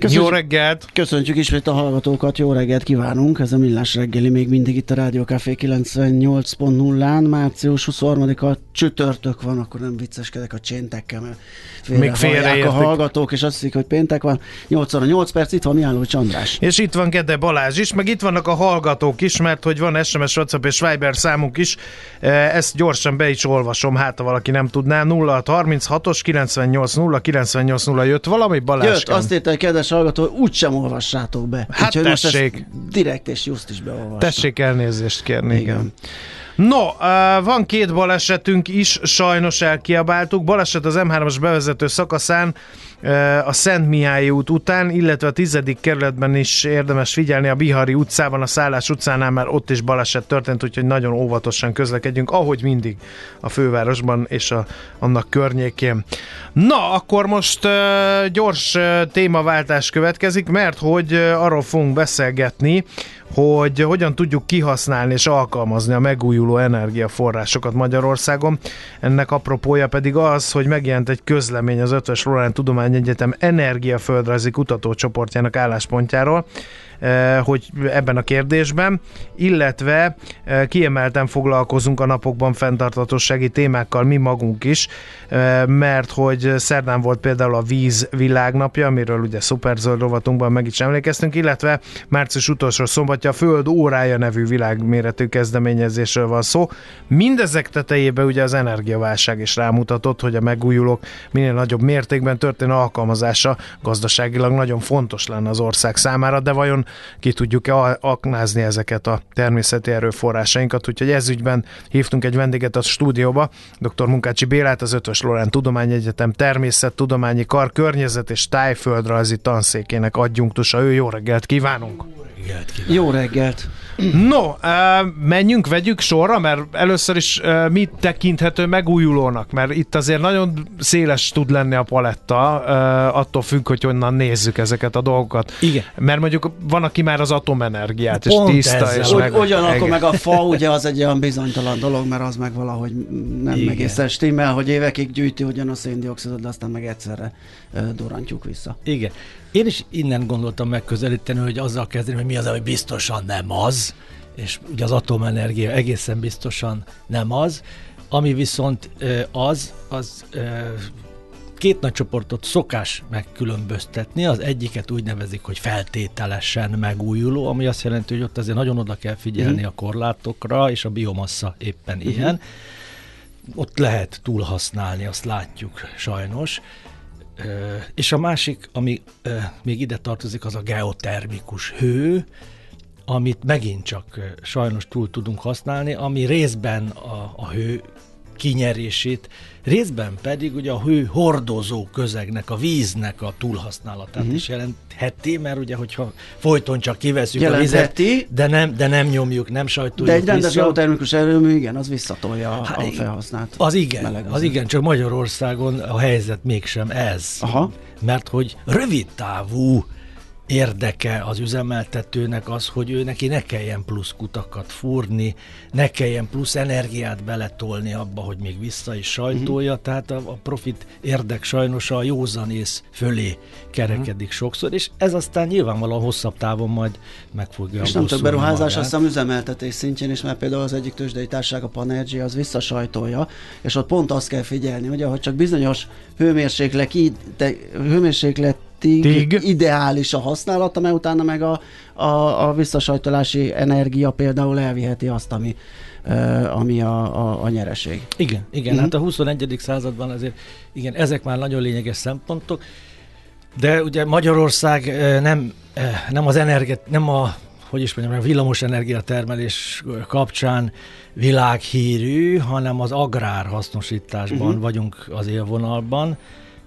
Köszönjük, jó reggelt! Köszöntjük ismét a hallgatókat, jó reggelt kívánunk! Ez a Millás reggeli még mindig itt a Rádió Café 98.0-án, március 23-a csütörtök van, akkor nem vicceskedek a cséntekkel, mert félre még félre a hallgatók, és azt hiszik, hogy péntek van. 8 óra 8 perc, itt van Miálló Csandrás. És itt van Gede Balázs is, meg itt vannak a hallgatók is, mert hogy van SMS, WhatsApp és Viber számunk is. Eh, ezt gyorsan be is olvasom, hát ha valaki nem tudná. 0636-os 98 0 98 0 jött valami Balázs? Jött, azt írta, hogy kedves hallgató, úgysem olvassátok be. Hát Úgyhogy tessék. direkt és just is beolvastam. Tessék elnézést kérni, igen. igen. No, van két balesetünk is, sajnos elkiabáltuk. Baleset az M3-as bevezető szakaszán, a Szent Mihály út után, illetve a tizedik kerületben is érdemes figyelni a Bihari utcában, a Szállás utcánál már ott is baleset történt, úgyhogy nagyon óvatosan közlekedjünk, ahogy mindig a fővárosban és a, annak környékén. Na, akkor most uh, gyors uh, témaváltás következik, mert hogy uh, arról fogunk beszélgetni, hogy hogyan tudjuk kihasználni és alkalmazni a megújuló energiaforrásokat Magyarországon. Ennek apropója pedig az, hogy megjelent egy közlemény az Ötvös Lorán Tudományegyetem energiaföldrajzi kutatócsoportjának álláspontjáról, hogy ebben a kérdésben, illetve eh, kiemelten foglalkozunk a napokban fenntartatossági témákkal mi magunk is, eh, mert hogy szerdán volt például a víz világnapja, amiről ugye szuperzöld rovatunkban meg is emlékeztünk, illetve március utolsó szombatja a Föld órája nevű világméretű kezdeményezésről van szó. Mindezek tetejében ugye az energiaválság is rámutatott, hogy a megújulók minél nagyobb mértékben történő alkalmazása gazdaságilag nagyon fontos lenne az ország számára, de vajon ki tudjuk-e aknázni ezeket a természeti erőforrásainkat. Úgyhogy ez ügyben hívtunk egy vendéget a stúdióba, dr. Munkácsi Bélát, az Ötös Lorán Tudományegyetem Természettudományi Kar Környezet és Tájföldrajzi Tanszékének adjunktusa. Ő jó reggelt kívánunk! reggelt kívánok. Jó reggelt! No, menjünk, vegyük sorra, mert először is mit tekinthető megújulónak, mert itt azért nagyon széles tud lenni a paletta, attól függ, hogy honnan nézzük ezeket a dolgokat. Igen. Mert mondjuk van, aki már az atomenergiát is tiszta. Ezzel. És meg, ugyanakkor meg a fa, ugye az egy olyan bizonytalan dolog, mert az meg valahogy nem Igen. egészen stimmel, hogy évekig gyűjti ugyan a széndiokszidot, de aztán meg egyszerre durantjuk vissza. Igen. Én is innen gondoltam megközelíteni, hogy azzal kezdeni, hogy mi az, ami biztosan nem az, és ugye az atomenergia egészen biztosan nem az, ami viszont az, az két nagy csoportot szokás megkülönböztetni. Az egyiket úgy nevezik, hogy feltételesen megújuló, ami azt jelenti, hogy ott azért nagyon oda kell figyelni uh-huh. a korlátokra, és a biomassa éppen uh-huh. ilyen. Ott lehet túlhasználni, azt látjuk sajnos. És a másik, ami még ide tartozik, az a geotermikus hő, amit megint csak sajnos túl tudunk használni, ami részben a, a hő kinyerését, részben pedig ugye a hő hordozó közegnek, a víznek a túlhasználatát uh-huh. is jelentheti, mert ugye, hogyha folyton csak kiveszünk a vizet, de nem, de nem nyomjuk, nem sajtoljuk De egy rendes geotermikus erőmű, igen, az visszatolja hát, a felhasznált Az igen, az, az igen, csak Magyarországon a helyzet mégsem ez. Aha. Mert hogy rövid távú érdeke az üzemeltetőnek az, hogy ő neki ne kelljen plusz kutakat fúrni, ne kelljen plusz energiát beletolni abba, hogy még vissza is sajtolja, uh-huh. tehát a, a profit érdek sajnos a józanész fölé kerekedik uh-huh. sokszor, és ez aztán nyilvánvalóan hosszabb távon majd meg fogja És nem csak beruházás, azt hiszem üzemeltetés szintjén is, mert például az egyik tőzsdei társaság, a Panergy, az visszasajtolja, és ott pont azt kell figyelni, ugye, hogy csak bizonyos hőmérséklet, hőmérséklet Tig. ideális a használata, mert utána meg a, a, a visszasajtolási energia például elviheti azt, ami, uh, ami a, a, a nyereség. Igen, igen, mm-hmm. hát a 21. században azért, igen, ezek már nagyon lényeges szempontok, de ugye Magyarország nem, nem az energet, nem a hogy is mondjam, a villamos energiatermelés kapcsán világhírű, hanem az agrár hasznosításban uh-huh. vagyunk az élvonalban,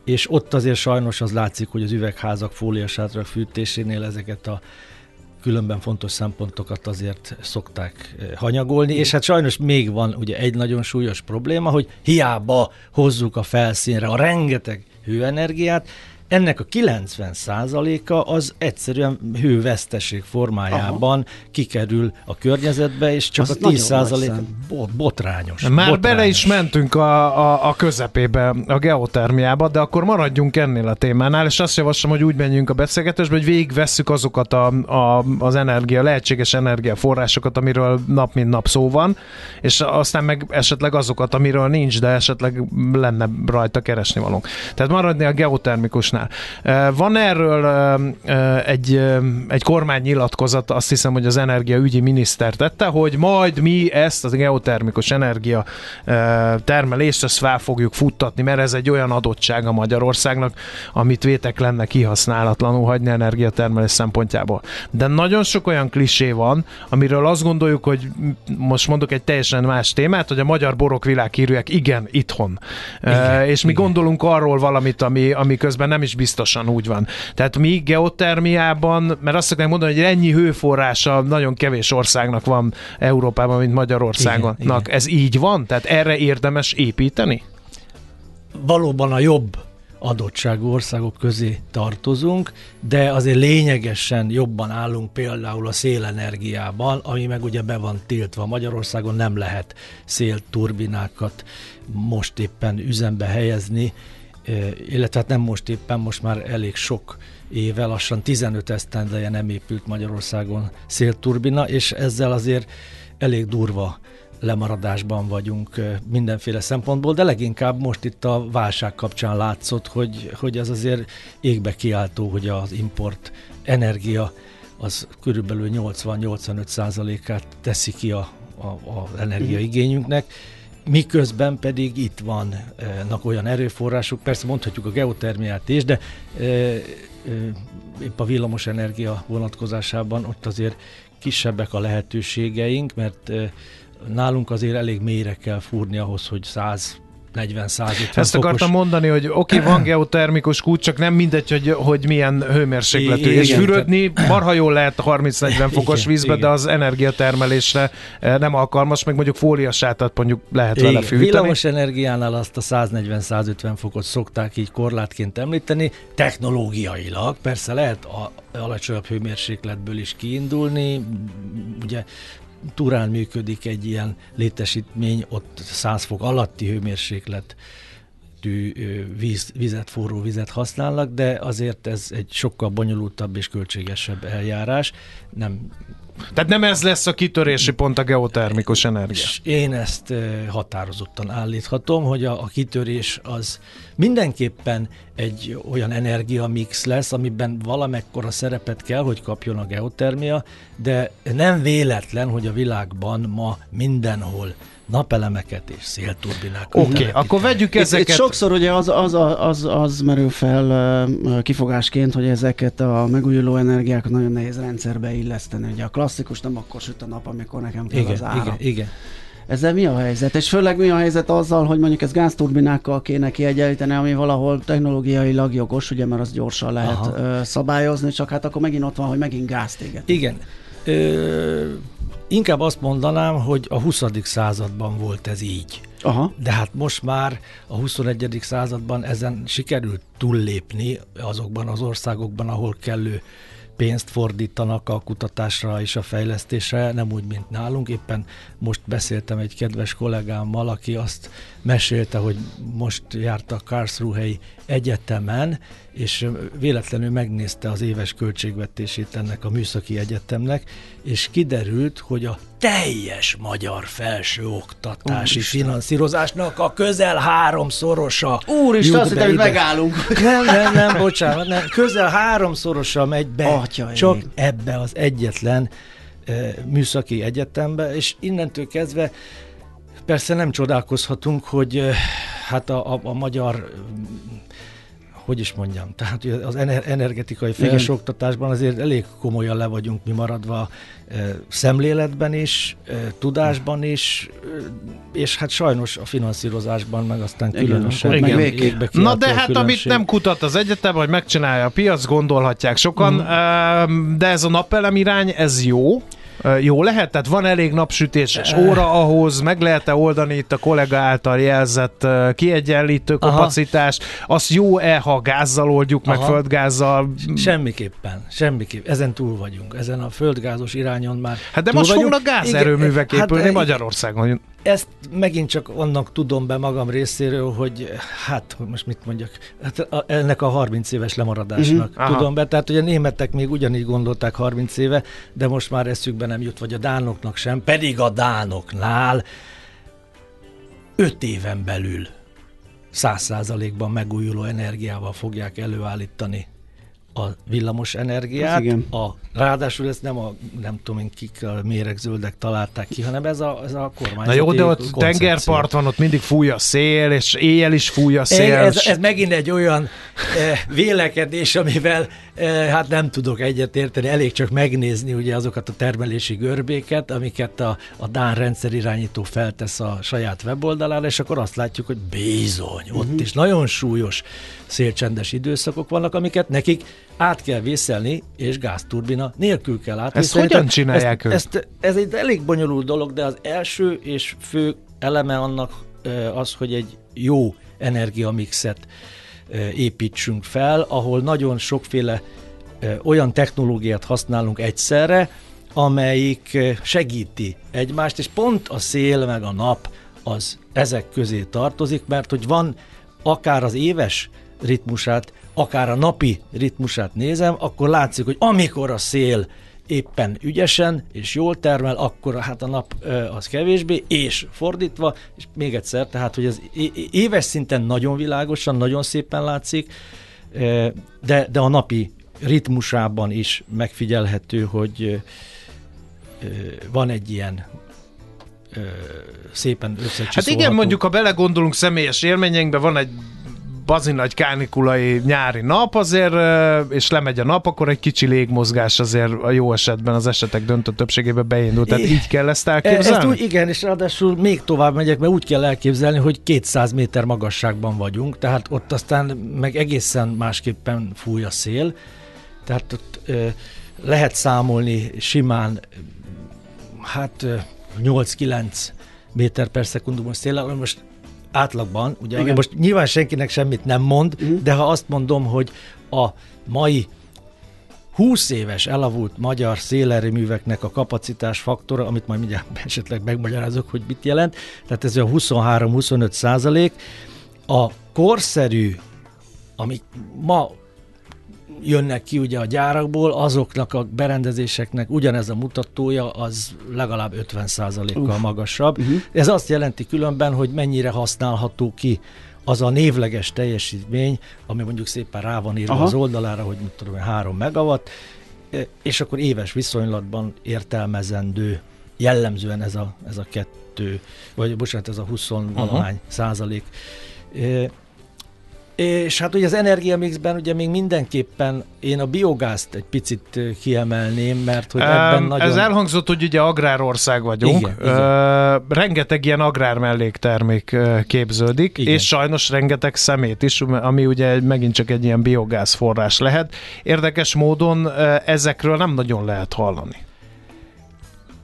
és ott azért sajnos az látszik, hogy az üvegházak fóliasátrak fűtésénél ezeket a különben fontos szempontokat azért szokták eh, hanyagolni, és hát sajnos még van ugye egy nagyon súlyos probléma, hogy hiába hozzuk a felszínre a rengeteg hőenergiát, ennek a 90%-a az egyszerűen hőveszteség formájában Aha. kikerül a környezetbe, és csak az a 10% bot, botrányos. Már botrányos. bele is mentünk a, a, a közepébe, a geotermiába, de akkor maradjunk ennél a témánál, és azt javaslom, hogy úgy menjünk a beszélgetésbe, hogy végigvesszük azokat a, a, az energia, lehetséges energiaforrásokat, amiről nap mint nap szó van, és aztán meg esetleg azokat, amiről nincs, de esetleg lenne rajta keresni valónk. Tehát maradni a geotermikusnál csinál. Van erről egy, egy kormánynyilatkozat, azt hiszem, hogy az energiaügyi miniszter tette, hogy majd mi ezt az geotermikus energia termelést, ezt fel fogjuk futtatni, mert ez egy olyan adottság a Magyarországnak, amit vétek lenne kihasználatlanul hagyni energiatermelés szempontjából. De nagyon sok olyan klisé van, amiről azt gondoljuk, hogy most mondok egy teljesen más témát, hogy a magyar borok világhírűek, igen, itthon. Igen, és mi igen. gondolunk arról valamit, ami, ami közben nem is biztosan úgy van. Tehát mi geotermiában, mert azt szokták mondani, hogy ennyi hőforrása nagyon kevés országnak van Európában, mint Magyarországon. Igen, igen. Ez így van? Tehát erre érdemes építeni? Valóban a jobb adottságú országok közé tartozunk, de azért lényegesen jobban állunk például a szélenergiában, ami meg ugye be van tiltva. Magyarországon nem lehet szélturbinákat most éppen üzembe helyezni, illetve hát nem most éppen, most már elég sok éve, lassan 15 esztendeje nem épült Magyarországon szélturbina, és ezzel azért elég durva lemaradásban vagyunk mindenféle szempontból, de leginkább most itt a válság kapcsán látszott, hogy, hogy ez azért égbe kiáltó, hogy az import energia az körülbelül 80-85 százalékát teszi ki a, a, a energiaigényünknek, miközben pedig itt vannak olyan erőforrások, persze mondhatjuk a geotermiát is, de épp a villamosenergia vonatkozásában ott azért kisebbek a lehetőségeink, mert nálunk azért elég mélyre kell fúrni ahhoz, hogy 100 40-150 Ezt akartam mondani, hogy oké, okay, van geotermikus kút, csak nem mindegy, hogy, hogy milyen hőmérsékletű. Igen, és fürödni marha jól lehet 30-40 fokos igen, vízbe, igen. de az energiatermelésre eh, nem alkalmas, meg mondjuk fóliasátat mondjuk lehet igen. vele fűteni. Villamos energiánál azt a 140-150 fokot szokták így korlátként említeni, technológiailag persze lehet a alacsonyabb hőmérsékletből is kiindulni, ugye Turán működik egy ilyen létesítmény, ott 100 fok alatti hőmérséklet víz, vizet, forró vizet használnak, de azért ez egy sokkal bonyolultabb és költségesebb eljárás. Nem tehát nem ez lesz a kitörési pont a geotermikus energia. És én ezt határozottan állíthatom, hogy a, a kitörés az mindenképpen egy olyan energiamix lesz, amiben valamekkora szerepet kell, hogy kapjon a geotermia, de nem véletlen, hogy a világban ma mindenhol napelemeket és szélturbinákat. Oké, okay, akkor vegyük ezeket. Itt, itt sokszor ugye az, az, az, az merül fel kifogásként, hogy ezeket a megújuló energiákat nagyon nehéz rendszerbe illeszteni. Ugye a klasszikus nem akkor süt a nap, amikor nekem kell igen, az ára. Igen, igen. Ezzel mi a helyzet? És főleg mi a helyzet azzal, hogy mondjuk ezt gázturbinákkal kéne kiegyenlíteni, ami valahol technológiailag jogos, ugye, mert az gyorsan lehet Aha. szabályozni, csak hát akkor megint ott van, hogy megint gázt éget. Igen. Ö, inkább azt mondanám, hogy a 20. században volt ez így. Aha. De hát most már a 21. században ezen sikerült túllépni azokban az országokban, ahol kellő pénzt fordítanak a kutatásra és a fejlesztésre, nem úgy, mint nálunk. Éppen most beszéltem egy kedves kollégámmal, aki azt mesélte, hogy most járt a Karlsruhei Egyetemen, és véletlenül megnézte az éves költségvetését ennek a műszaki egyetemnek, és kiderült, hogy a teljes magyar felsőoktatási Úristen. finanszírozásnak a közel háromszorosa. Úristen, azt hittem, hogy megállunk. Nem, nem, nem, bocsánat, nem. Közel háromszorosa megy be Atya csak ebbe az egyetlen e, műszaki egyetembe, és innentől kezdve persze nem csodálkozhatunk, hogy e, hát a, a, a magyar hogy is mondjam, tehát az energetikai felsőoktatásban azért elég komolyan le vagyunk mi maradva szemléletben is, tudásban is, és hát sajnos a finanszírozásban meg aztán különösen. Igen, igen. Na de hát amit nem kutat az egyetem, hogy megcsinálja a piac, gondolhatják sokan, mm. de ez a napelem irány, ez jó? Jó lehet? Tehát van elég napsütéses óra ahhoz, meg lehet-e oldani itt a kollega által jelzett kiegyenlítő kapacitást? Az jó-e, ha gázzal oldjuk, Aha. meg földgázzal? Semmiképpen, semmiképpen. Ezen túl vagyunk. Ezen a földgázos irányon már Hát de most vagyunk. fognak gázerőművek hát, épülni hát, Magyarországon. Ezt megint csak annak tudom be magam részéről, hogy hát, most mit mondjak, hát a, ennek a 30 éves lemaradásnak uh-huh. tudom be. Tehát, hogy a németek még ugyanígy gondolták 30 éve, de most már eszükbe nem jut, vagy a dánoknak sem, pedig a dánoknál 5 éven belül száz százalékban megújuló energiával fogják előállítani a villamos energiát. Igen. A, ráadásul ezt nem a, nem tudom én kik a méregzöldek találták ki, hanem ez a, ez a kormány. Na jó, de ott koncepció. tengerpart van, ott mindig fúj a szél, és éjjel is fúj a szél. Ez, ez megint egy olyan eh, vélekedés, amivel eh, hát nem tudok egyetérteni, elég csak megnézni ugye azokat a termelési görbéket, amiket a, a Dán rendszerirányító feltesz a saját weboldalára, és akkor azt látjuk, hogy bizony, ott uh-huh. is nagyon súlyos szélcsendes időszakok vannak, amiket nekik át kell vészelni, és gázturbina nélkül kell átvészelni. Ezt hogyan csinálják ezt, ezt, Ez egy elég bonyolult dolog, de az első és fő eleme annak az, hogy egy jó energiamixet építsünk fel, ahol nagyon sokféle olyan technológiát használunk egyszerre, amelyik segíti egymást, és pont a szél meg a nap az ezek közé tartozik, mert hogy van akár az éves ritmusát, akár a napi ritmusát nézem, akkor látszik, hogy amikor a szél éppen ügyesen és jól termel, akkor hát a nap az kevésbé, és fordítva, és még egyszer, tehát hogy ez éves szinten nagyon világosan, nagyon szépen látszik, de, de a napi ritmusában is megfigyelhető, hogy van egy ilyen szépen összecsiszolható. Hát igen, mondjuk, ha belegondolunk személyes élményeinkbe, van egy bazi nagy kánikulai nyári nap azért, és lemegy a nap, akkor egy kicsi légmozgás azért a jó esetben az esetek döntő többségében beindul. Tehát így kell ezt elképzelni? Ezt úgy, igen, és ráadásul még tovább megyek, mert úgy kell elképzelni, hogy 200 méter magasságban vagyunk, tehát ott aztán meg egészen másképpen fúj a szél, tehát ott ö, lehet számolni simán hát 8-9 méter per szekundumos széllel, most átlagban, ugye Igen. most nyilván senkinek semmit nem mond, uh-huh. de ha azt mondom, hogy a mai 20 éves elavult magyar szélerőműveknek a kapacitás faktora, amit majd mindjárt esetleg megmagyarázok, hogy mit jelent, tehát ez a 23-25 százalék, a korszerű, amik ma jönnek ki ugye a gyárakból, azoknak a berendezéseknek ugyanez a mutatója az legalább 50%-kal magasabb. Uh-huh. Ez azt jelenti különben, hogy mennyire használható ki az a névleges teljesítmény, ami mondjuk szépen rá van írva Aha. az oldalára, hogy mit tudom, 3 megawatt, e, és akkor éves viszonylatban értelmezendő jellemzően ez a, ez a kettő, vagy bocsánat, ez a 20 valahány százalék. És hát ugye az energiamixben ugye még mindenképpen én a biogázt egy picit kiemelném, mert hogy ebben um, nagyon... Ez elhangzott, hogy ugye agrárország vagyunk. Igen, uh, igen. Rengeteg ilyen agrár melléktermék képződik, igen. és sajnos rengeteg szemét is, ami ugye megint csak egy ilyen biogáz forrás lehet. Érdekes módon ezekről nem nagyon lehet hallani.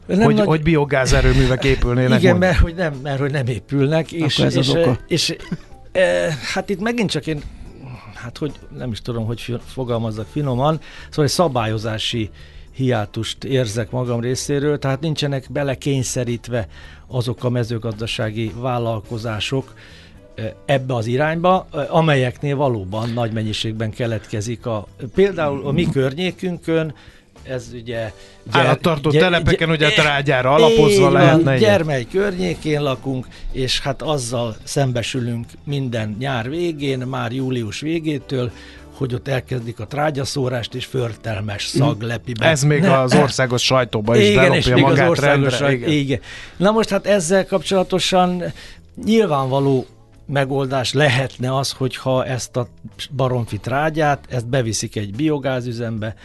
Nem hogy, nagy... hogy biogáz erőművek épülnének. Igen, mert hogy, nem, mert hogy nem épülnek. És, ez és, az oka. és hát itt megint csak én, hát hogy nem is tudom, hogy fogalmazzak finoman, szóval egy szabályozási hiátust érzek magam részéről, tehát nincsenek belekényszerítve azok a mezőgazdasági vállalkozások ebbe az irányba, amelyeknél valóban nagy mennyiségben keletkezik a, például a mi környékünkön ez ugye... Gyer, Állattartó gyer, telepeken ugye trágyára alapozva lehetne. Gyermely környékén lakunk, és hát azzal szembesülünk minden nyár végén, már július végétől, hogy ott elkezdik a trágyaszórást, és förtelmes szag mhm. lepi be. Ez még ne, az országos sajtóban is igen, és még magát az országos rendre. igen. igen. Na most hát ezzel kapcsolatosan nyilvánvaló megoldás lehetne az, hogyha ezt a baromfi trágyát, ezt beviszik egy biogázüzembe,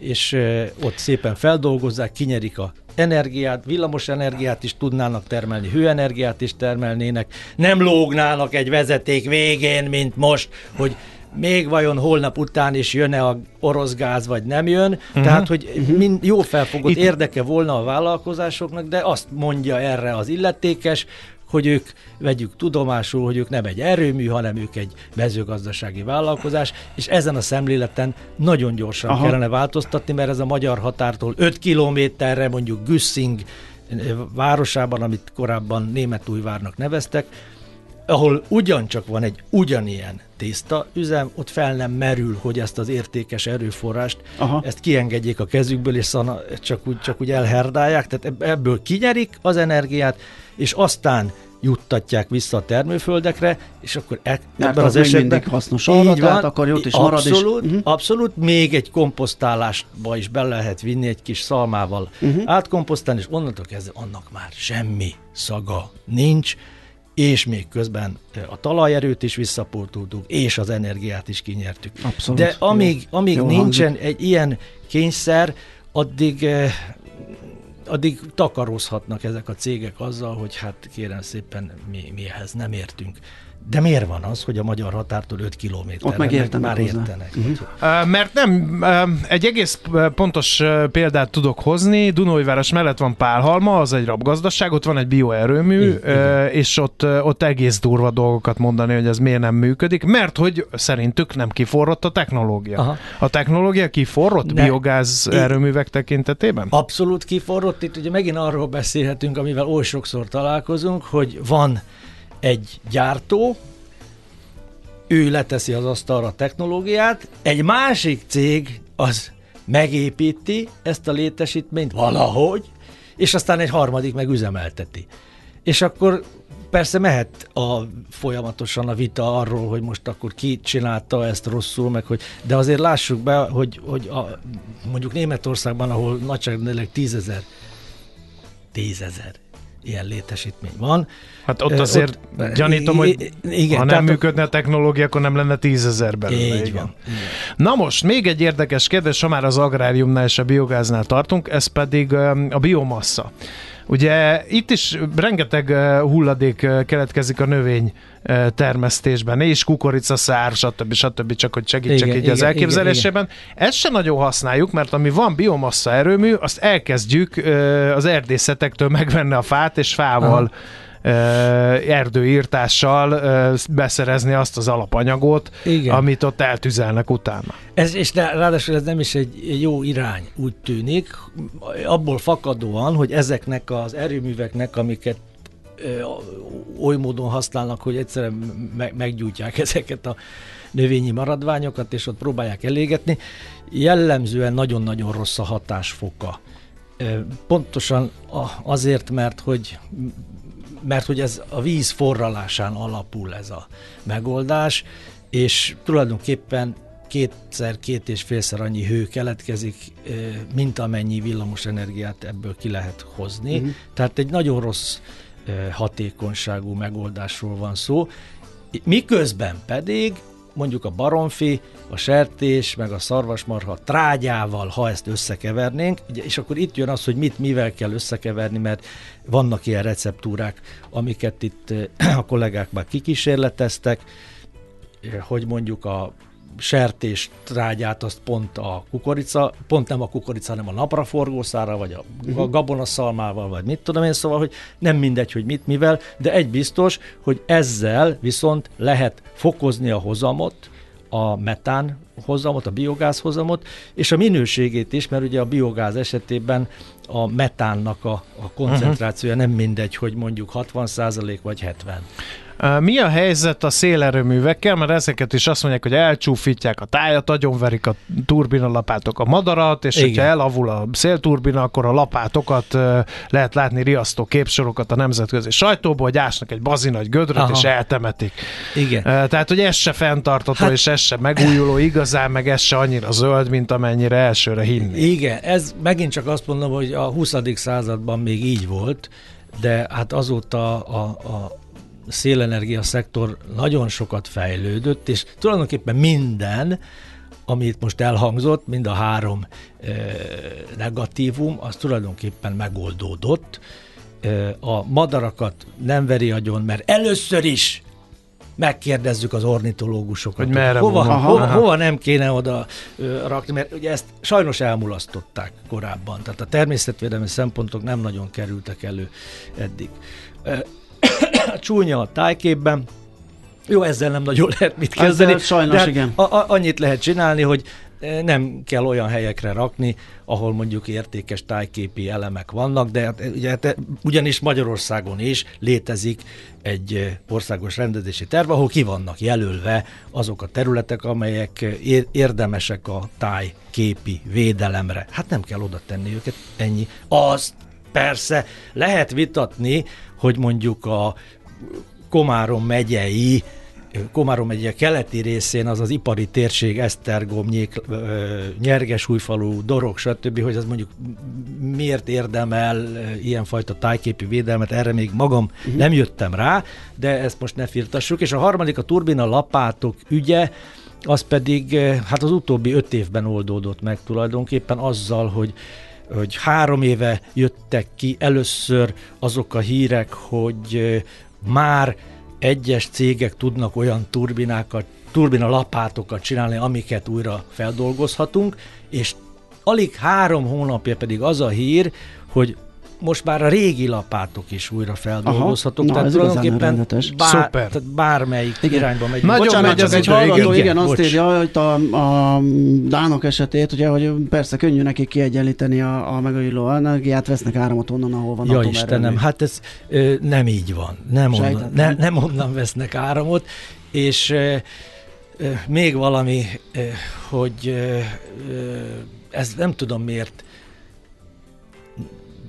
és ott szépen feldolgozzák, kinyerik a energiát, villamos energiát is tudnának termelni, hőenergiát is termelnének, nem lógnának egy vezeték végén, mint most, hogy még vajon holnap után is jön-e a orosz gáz, vagy nem jön. Uh-huh. Tehát, hogy uh-huh. mind jó felfogott Itt... érdeke volna a vállalkozásoknak, de azt mondja erre az illetékes, hogy ők vegyük tudomásul, hogy ők nem egy erőmű, hanem ők egy mezőgazdasági vállalkozás, és ezen a szemléleten nagyon gyorsan Aha. kellene változtatni, mert ez a magyar határtól 5 kilométerre mondjuk Güsszing eh, városában, amit korábban Németújvárnak neveztek, ahol ugyancsak van egy ugyanilyen tészta üzem, ott fel nem merül, hogy ezt az értékes erőforrást, Aha. ezt kiengedjék a kezükből, és szana, csak, úgy, csak úgy elherdálják, tehát ebből kinyerik az energiát, és aztán juttatják vissza a termőföldekre, és akkor e, ebben az, az esetben mindig hasznos arra, így van, akkor jót is abszolút, marad. Abszolút, uh-huh. abszolút, még egy komposztálásba is be lehet vinni egy kis szalmával uh-huh. átkomposztálni, és onnantól kezdve annak már semmi szaga nincs, és még közben a talajerőt is visszapótoltuk, és az energiát is kinyertük. Abszolút. De amíg, amíg Jó nincsen hangzik. egy ilyen kényszer, addig addig takarózhatnak ezek a cégek azzal, hogy hát kérem szépen mi, ehhez nem értünk. De miért van az, hogy a magyar határtól 5 kilométerre Ott meg értenek már hozzá. értenek? Uh-huh. Mert nem, egy egész pontos példát tudok hozni. Dunóiváros mellett van Pálhalma, az egy rabgazdaság, ott van egy bioerőmű, és ott, ott egész durva dolgokat mondani, hogy ez miért nem működik, mert hogy szerintük nem kiforrott a technológia. Aha. A technológia kiforrott De biogáz erőművek tekintetében? Abszolút kiforrott. Itt ugye megint arról beszélhetünk, amivel oly sokszor találkozunk, hogy van egy gyártó, ő leteszi az asztalra a technológiát, egy másik cég az megépíti ezt a létesítményt valahogy, és aztán egy harmadik meg üzemelteti. És akkor persze mehet a, folyamatosan a vita arról, hogy most akkor ki csinálta ezt rosszul, meg hogy, de azért lássuk be, hogy, hogy a, mondjuk Németországban, ahol nagyságrendileg tízezer, tízezer ilyen létesítmény van. Hát ott azért ott, gyanítom, hogy igen, ha nem működne a technológia, akkor nem lenne tízezer belőle. Így igen. van. Igen. Na most, még egy érdekes kérdés, ha már az agráriumnál és a biogáznál tartunk, ez pedig a biomassa. Ugye itt is rengeteg hulladék keletkezik a növény termesztésben, és kukoricaszár, stb. stb. csak hogy segítsek igen, így igen, az elképzelésében. Igen, igen. Ezt se nagyon használjuk, mert ami van biomassa erőmű, azt elkezdjük az erdészetektől megvenni a fát, és fával Aha erdőírtással beszerezni azt az alapanyagot, Igen. amit ott eltüzelnek utána. Ez, és de, ráadásul ez nem is egy jó irány, úgy tűnik, abból fakadóan, hogy ezeknek az erőműveknek, amiket oly módon használnak, hogy egyszerűen meggyújtják ezeket a növényi maradványokat, és ott próbálják elégetni. Jellemzően nagyon-nagyon rossz a hatásfoka. Pontosan azért, mert hogy mert hogy ez a víz forralásán alapul ez a megoldás, és tulajdonképpen kétszer, két és félszer annyi hő keletkezik, mint amennyi villamos energiát ebből ki lehet hozni. Uh-huh. Tehát egy nagyon rossz hatékonyságú megoldásról van szó, miközben pedig mondjuk a baromfi, a sertés, meg a szarvasmarha trágyával, ha ezt összekevernénk, és akkor itt jön az, hogy mit mivel kell összekeverni, mert vannak ilyen receptúrák, amiket itt a kollégák már kikísérleteztek, hogy mondjuk a sertés trágyát azt pont a kukorica, pont nem a kukorica, hanem a napraforgószára, vagy a, uh-huh. a gabonaszalmával, vagy mit tudom én, szóval, hogy nem mindegy, hogy mit, mivel, de egy biztos, hogy ezzel viszont lehet fokozni a hozamot, a metán hozamot, a biogáz hozamot, és a minőségét is, mert ugye a biogáz esetében a metánnak a, a koncentrációja uh-huh. nem mindegy, hogy mondjuk 60% vagy 70. Mi a helyzet a szélerőművekkel? Mert ezeket is azt mondják, hogy elcsúfítják a tájat, agyonverik a turbinalapátok a madarat, és Igen. hogyha elavul a szélturbina, akkor a lapátokat lehet látni riasztó képsorokat a nemzetközi sajtóból, hogy ásnak egy bazinagy gödröt, Aha. és eltemetik. Igen. Tehát, hogy ez se fenntartató, hát... és ez se megújuló igazán, meg ez se annyira zöld, mint amennyire elsőre hinni. Igen, ez megint csak azt mondom, hogy a 20. században még így volt, de hát azóta a, a, szélenergia szektor nagyon sokat fejlődött, és tulajdonképpen minden, amit most elhangzott, mind a három e, negatívum, az tulajdonképpen megoldódott. E, a madarakat nem veri agyon, mert először is megkérdezzük az ornitológusokat, hogy, merre hova, hova, hova nem kéne oda ö, rakni, mert ugye ezt sajnos elmulasztották korábban, tehát a természetvédelmi szempontok nem nagyon kerültek elő eddig. Csúnya a tájképben, jó, ezzel nem nagyon lehet mit kezdeni. Ezzel sajnos, de hát igen. A, a, annyit lehet csinálni, hogy nem kell olyan helyekre rakni, ahol mondjuk értékes tájképi elemek vannak, de hát, ugye, hát, ugyanis Magyarországon is létezik egy országos rendezési terv, ahol ki vannak jelölve azok a területek, amelyek érdemesek a tájképi védelemre. Hát nem kell oda tenni őket, ennyi. Az persze lehet vitatni, hogy mondjuk a Komárom megyei Komárom megye keleti részén az az ipari térség, Esztergom, Nyék, Nyergesújfalu, Dorog, stb., hogy az mondjuk miért érdemel ilyenfajta tájképi védelmet, erre még magam uh-huh. nem jöttem rá, de ezt most ne firtassuk. És a harmadik a turbina lapátok ügye, az pedig hát az utóbbi öt évben oldódott meg tulajdonképpen azzal, hogy hogy három éve jöttek ki először azok a hírek, hogy már egyes cégek tudnak olyan turbinákat, turbina lapátokat csinálni, amiket újra feldolgozhatunk, és alig három hónapja pedig az a hír, hogy most már a régi lapátok is újra feldolgozhatók, Aha, tehát tulajdonképpen bár, tehát bármelyik igen. irányba megy. Nagyon Bocsánat, csak egy hallgató, igen, igen azt írja, hogy a, a dánok esetét, ugye, hogy persze könnyű nekik kiegyenlíteni a, a megújuló energiát, vesznek áramot onnan, ahol van Ja Istenem, hát ez ö, nem így van. Nem onnan, ne, nem onnan vesznek áramot, és ö, ö, még valami, ö, hogy ö, ez nem tudom miért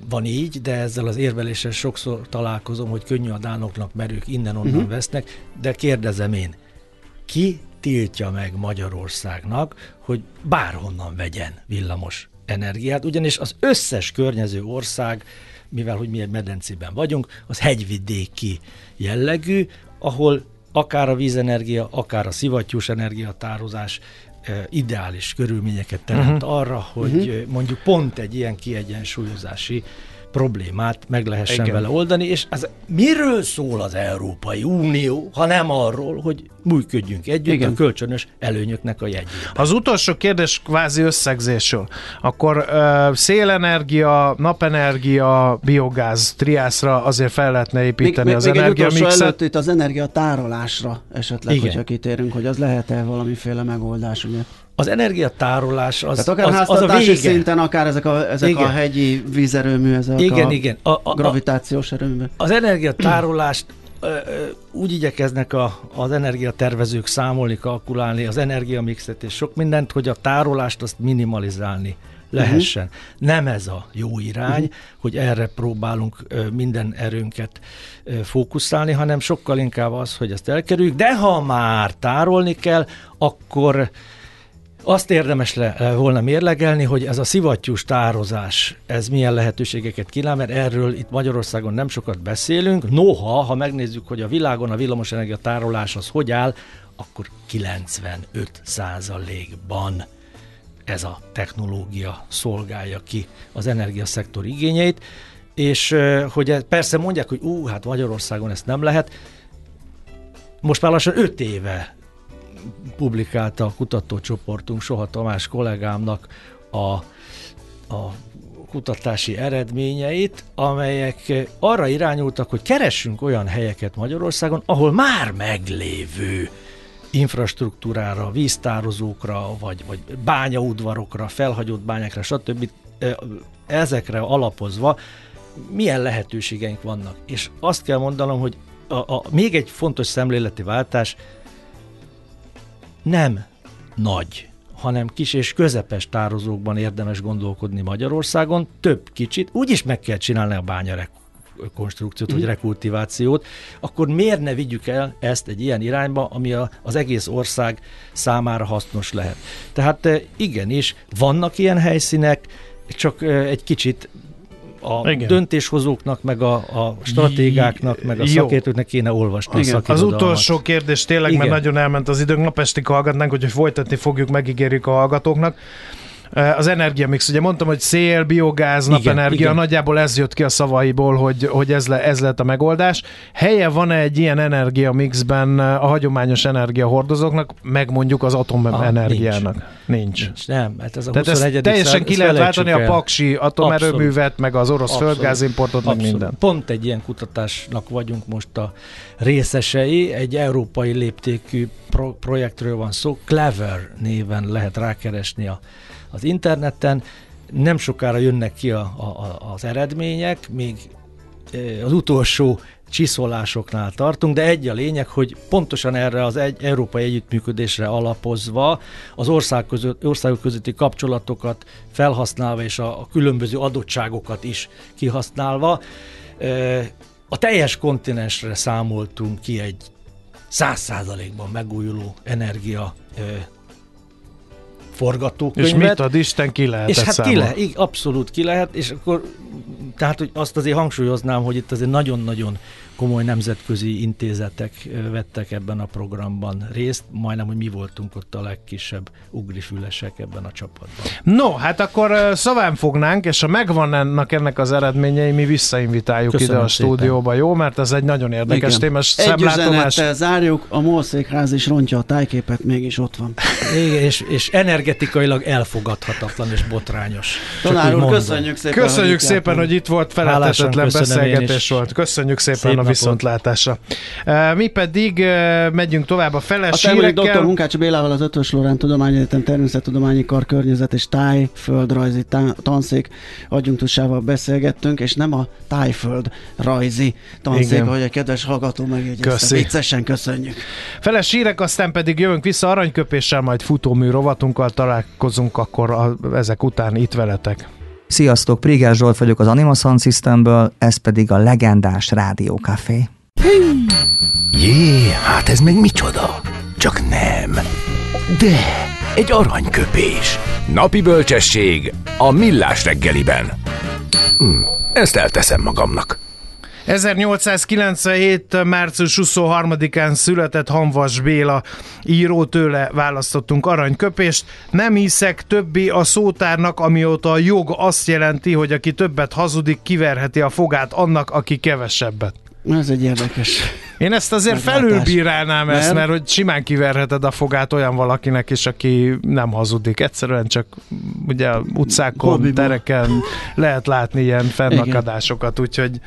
van így, de ezzel az érveléssel sokszor találkozom, hogy könnyű a dánoknak, mert ők innen-onnan uh-huh. vesznek, de kérdezem én, ki tiltja meg Magyarországnak, hogy bárhonnan vegyen villamos energiát, ugyanis az összes környező ország, mivel hogy mi egy medencében vagyunk, az hegyvidéki jellegű, ahol akár a vízenergia, akár a szivattyús energiatározás ideális körülményeket teremt uh-huh. arra, hogy uh-huh. mondjuk pont egy ilyen kiegyensúlyozási problémát meg lehessen Igen. vele oldani, és az miről szól az Európai Unió, ha nem arról, hogy működjünk együtt Igen. a kölcsönös előnyöknek a jegyében. Az utolsó kérdés kvázi összegzésről. Akkor uh, szélenergia, napenergia, biogáz, triászra azért fel lehetne építeni még, az még energiamixet. előtt itt az energiatárolásra esetleg, Igen. hogyha kitérünk, hogy az lehet-e valamiféle megoldás, ugye? Az energiatárolás az, Tehát akár az, az a vége. szinten, akár ezek a, ezek igen. a hegyi vízerőmű, ezek igen, a, igen. A, a, gravitációs erőmű. Az energiatárolást úgy igyekeznek a, az energiatervezők számolni, kalkulálni az energiamixet és sok mindent, hogy a tárolást azt minimalizálni lehessen. Uh-huh. Nem ez a jó irány, uh-huh. hogy erre próbálunk minden erőnket fókuszálni, hanem sokkal inkább az, hogy ezt elkerüljük, de ha már tárolni kell, akkor azt érdemes le, volna mérlegelni, hogy ez a szivattyús tározás, ez milyen lehetőségeket kínál, mert erről itt Magyarországon nem sokat beszélünk. Noha, ha megnézzük, hogy a világon a villamosenergia tárolás az hogy áll, akkor 95 százalékban ez a technológia szolgálja ki az energiaszektor igényeit, és hogy persze mondják, hogy ú, hát Magyarországon ezt nem lehet, most már lassan 5 éve publikálta a kutatócsoportunk Soha Tamás kollégámnak a, a kutatási eredményeit, amelyek arra irányultak, hogy keressünk olyan helyeket Magyarországon, ahol már meglévő infrastruktúrára, víztározókra, vagy, vagy bányaudvarokra, felhagyott bányákra, stb. ezekre alapozva milyen lehetőségeink vannak. És azt kell mondanom, hogy a, a, még egy fontos szemléleti váltás, nem nagy, hanem kis és közepes tározókban érdemes gondolkodni Magyarországon, több kicsit, úgyis meg kell csinálni a bánya konstrukciót, vagy mhm. rekultivációt, akkor miért ne vigyük el ezt egy ilyen irányba, ami a, az egész ország számára hasznos lehet. Tehát eh, igenis, vannak ilyen helyszínek, csak eh, egy kicsit a Igen. döntéshozóknak, meg a, a stratégáknak, meg a Jó. szakértőknek kéne olvasni Igen. a Az utolsó kérdés tényleg, mert Igen. nagyon elment az időnk, napestig hallgatnánk, hogy folytatni fogjuk, megígérjük a hallgatóknak. Eh, Az energiamix, ugye mondtam, hogy szél, biogáz, napenergia, igen. nagyjából ez jött ki a szavaiból, hogy, hogy ez, le, ez lett a megoldás. Helye van-e egy ilyen energiamixben eh, a hagyományos energiahordozóknak, meg mondjuk az atomenergiának? Nincs. Nincs, nem, hát ez a Tehát 21. ezt teljesen ki lehet váltani a el. paksi atomerőművet, meg az orosz Abszolút. földgázimportot, meg Abszolút. minden. Pont egy ilyen kutatásnak vagyunk most a részesei, egy európai léptékű pro- projektről van szó, Clever néven lehet rákeresni a, az interneten, nem sokára jönnek ki a, a, az eredmények, még az utolsó csiszolásoknál tartunk, de egy a lényeg, hogy pontosan erre az egy, európai együttműködésre alapozva az ország között, országok közötti kapcsolatokat felhasználva és a, a különböző adottságokat is kihasználva. A teljes kontinensre számoltunk ki egy száz százalékban megújuló energia forgatókönyvet. És mit ad Isten, ki lehet És hát ki számolni? lehet, abszolút ki lehet, és akkor tehát, hogy azt azért hangsúlyoznám, hogy itt azért nagyon-nagyon komoly nemzetközi intézetek vettek ebben a programban részt, majdnem, hogy mi voltunk ott a legkisebb ugrifülesek ebben a csapatban. No, hát akkor szaván fognánk, és ha megvannak ennek az eredményei, mi visszainvitáljuk Köszönöm ide a szépen. stúdióba, jó? Mert ez egy nagyon érdekes Igen. téma, és szemlátomás. zárjuk, a Molszékház is rontja a tájképet, mégis ott van. Igen, és, és energetikailag elfogadhatatlan és botrányos. Tanár úr, köszönjük szépen. Köszönjük itt szépen, hogy itt volt, én beszélgetés volt. Köszönjük szépen Szép a viszontlátásra. Mi pedig megyünk tovább a A feles dr. hírekkel. Munkácsi Bélával az Ötös Lorán Tudományegyetem Természettudományi Kar Környezet és Táj Földrajzi tá- Tanszék adjunktusával beszélgettünk, és nem a Tájföld rajzi tanszék, Igen. ahogy egy kedves hallgató megjegyezte. Viccesen köszönjük. Feles hírek, aztán pedig jövünk vissza aranyköpéssel, majd futómű rovatunkkal találkozunk akkor a, ezek után itt veletek. Sziasztok, Prigás Zsolt vagyok az Anima Sound Systemből, ez pedig a legendás Rádió Café. Jé, hát ez meg micsoda? Csak nem. De, egy aranyköpés. Napi bölcsesség a millás reggeliben. Hm, ezt elteszem magamnak. 1897. március 23-án született Hanvas Béla író tőle választottunk aranyköpést. Nem hiszek többi a szótárnak, amióta a jog azt jelenti, hogy aki többet hazudik, kiverheti a fogát annak, aki kevesebbet. Ez egy érdekes. Én ezt azért Meglátás. felülbírálnám ezt, Mert? mert hogy simán kiverheted a fogát olyan valakinek is, aki nem hazudik. Egyszerűen csak ugye utcákon, Hobbiból. tereken lehet látni ilyen fennakadásokat, úgyhogy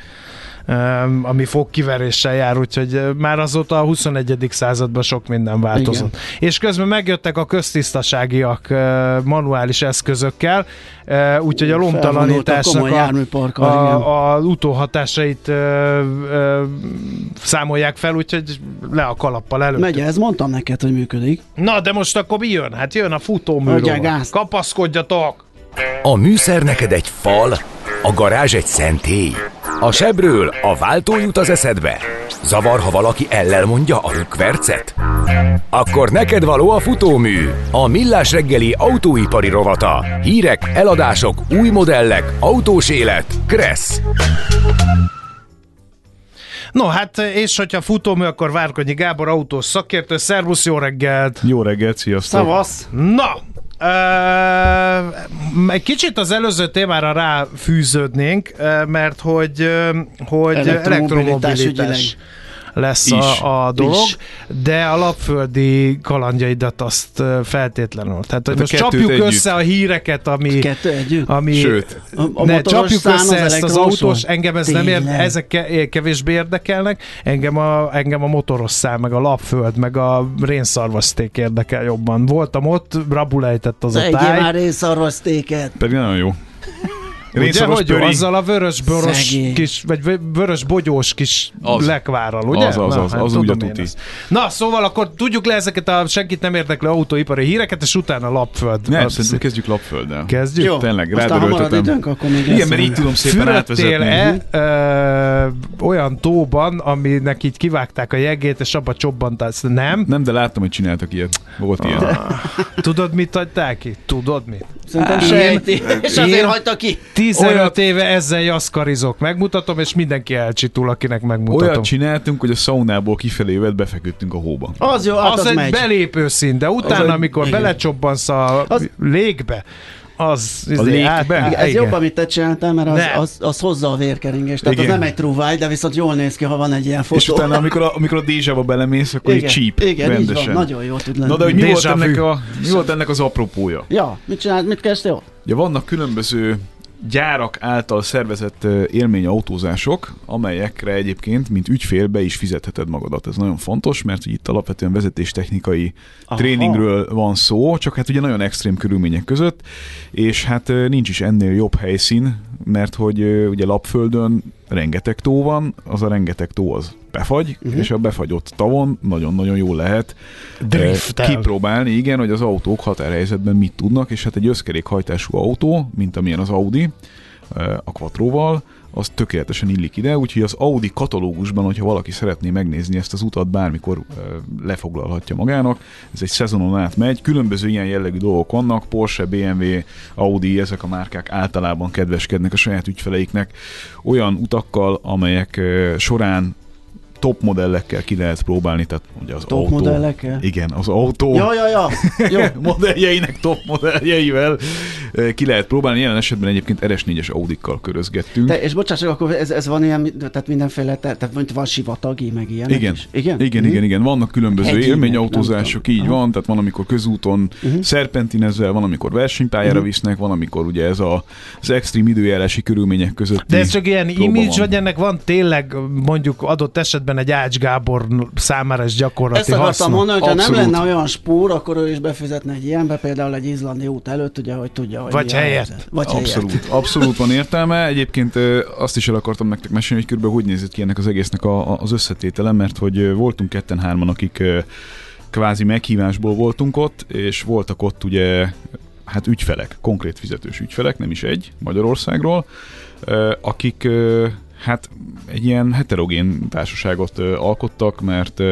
ami fogkiveréssel jár, úgyhogy uh, már azóta a 21. században sok minden változott. Igen. És közben megjöttek a köztisztaságiak uh, manuális eszközökkel, uh, úgyhogy a lomtalanításnak a, a, a utóhatásait ö, ö, számolják fel, úgyhogy le a kalappal előtt. Megy ez, mondtam neked, hogy működik. Na, de most akkor mi jön? Hát jön a gázt. Kapaszkodjatok! A műszer neked egy fal, a garázs egy szentély. A sebről a váltó jut az eszedbe. Zavar, ha valaki ellel mondja a rükvercet? Akkor neked való a futómű, a millás reggeli autóipari rovata. Hírek, eladások, új modellek, autós élet. Kressz. No, hát és hogyha futómű, akkor Várkonyi Gábor autós szakértő. Szervusz, jó reggelt! Jó reggelt, sziasztok! Szavasz! Na, Uh, egy kicsit az előző témára ráfűződnénk, mert hogy, hogy Elektromobilitás elektromobilitás. Lesz Is. a, a dolog, Is. de a lapföldi kalandjaidat azt feltétlenül. Tehát, hogy a most csapjuk együtt. össze a híreket, ami... Kettő együtt? ami Sőt. A- a ne, csapjuk össze az ezt az autós, engem ez nem ér, Tényleg? ezek ke- kevésbé érdekelnek, engem a, engem a motoros szám, meg a lapföld, meg a rénszarvaszték érdekel jobban. Voltam ott, rabulejtett az a Egyél táj. már részarvasztéket. Pedig nagyon jó. Ugye, Rénszarvas hogy pöri. azzal a vörös boros kis, vagy vö- vörös bogyós kis Az. lekvárral, ugye? Az, az, az, az tudom úgy a tuti. Na, szóval akkor tudjuk le ezeket a senkit nem érdeklő autóipari híreket, és utána lapföld. Nem, Azt- szerintem kezdjük lapfölddel. Kezdjük? Jó, Tényleg, aztán ha marad rádöröltetem. időnk, akkor még Igen, mert így tudom szépen átvezetni. Ö, olyan tóban, aminek így kivágták a jegét, és abba csobbantasz? Nem? Nem, de láttam, hogy csináltak ilyet. Volt Ah. ilyen. Tudod, mit hagyták ki? Tudod mit? Szerintem sejti, és azért hagyta ki. 15 Olyat- éve ezzel jaszkarizok. Megmutatom, és mindenki elcsitul, akinek megmutatom. Olyat csináltunk, hogy a szaunából kifelé jövet befeküdtünk a hóba. Az jó, hát az, az, egy megy. belépő szín, de utána, egy- amikor igen. belecsobbansz a Az- légbe, az... izé, légbe? át- Igen, ez jobb, amit te csináltál, mert az, Ne. az, az hozza a vérkeringést. Tehát Igen. az nem egy truváj, de viszont jól néz ki, ha van egy ilyen fotó. És utána, amikor a, amikor a dézsába belemész, akkor igen, egy csíp Igen, így rendesen. van, nagyon jó tud lenni. Na de hogy mi volt, Déjà ennek a, mi volt ennek az apropója? Ja, mit csinált, mit kezdtél ott? Ugye vannak különböző gyárak által szervezett élményautózások, amelyekre egyébként, mint ügyfél be is fizetheted magadat. Ez nagyon fontos, mert itt alapvetően vezetéstechnikai Aha. tréningről van szó, csak hát ugye nagyon extrém körülmények között, és hát nincs is ennél jobb helyszín, mert hogy ugye Lapföldön rengeteg tó van, az a rengeteg tó az befagy, uh-huh. és a befagyott tavon nagyon-nagyon jól lehet Driftel. eh, kipróbálni, igen, hogy az autók határhelyzetben mit tudnak, és hát egy összkerékhajtású autó, mint amilyen az Audi, eh, a Quattroval, az tökéletesen illik ide, úgyhogy az Audi katalógusban, hogyha valaki szeretné megnézni ezt az utat, bármikor lefoglalhatja magának. Ez egy szezonon át megy, különböző ilyen jellegű dolgok vannak, Porsche, BMW, Audi, ezek a márkák általában kedveskednek a saját ügyfeleiknek olyan utakkal, amelyek során top modellekkel ki lehet próbálni, tehát ugye az Top autó. modellekkel? Igen, az autó Ja, ja, ja. Jó. modelljeinek, top modelljeivel ki lehet próbálni. Jelen esetben egyébként RS4-es Audikkal körözgettünk. Te, és bocsáss, akkor ez, ez van ilyen, tehát mindenféle, te- tehát mondjuk van sivatagi, meg ilyen Igen. is. Igen? Igen, Mhm. igen, igen. Vannak különböző Hegyi, élményautózások, így van, tehát van, amikor közúton Mhm. szerpentinezzel, van, amikor versenypályára Mhm. visznek, van, amikor ugye ez a, az extrém időjárási körülmények között. De ez csak ilyen image, van. vagy ennek van tényleg mondjuk adott esetben egy Ács Gábor számára is gyakorlati Ezt akartam mondani, hogyha nem Abszolút. lenne olyan spór, akkor ő is befizetne egy ilyenbe, például egy izlandi út előtt, ugye, hogy tudja, hogy Vagy helyett. helyzet. Vagy Abszolút, helyett. abszolút van értelme. Egyébként azt is el akartam nektek mesélni, hogy körülbelül hogy nézett ki ennek az egésznek a, a- az összetétele, mert hogy voltunk ketten-hárman, akik kvázi meghívásból voltunk ott, és voltak ott ugye hát ügyfelek, konkrét fizetős ügyfelek, nem is egy, Magyarországról, akik hát egy ilyen heterogén társaságot alkottak, mert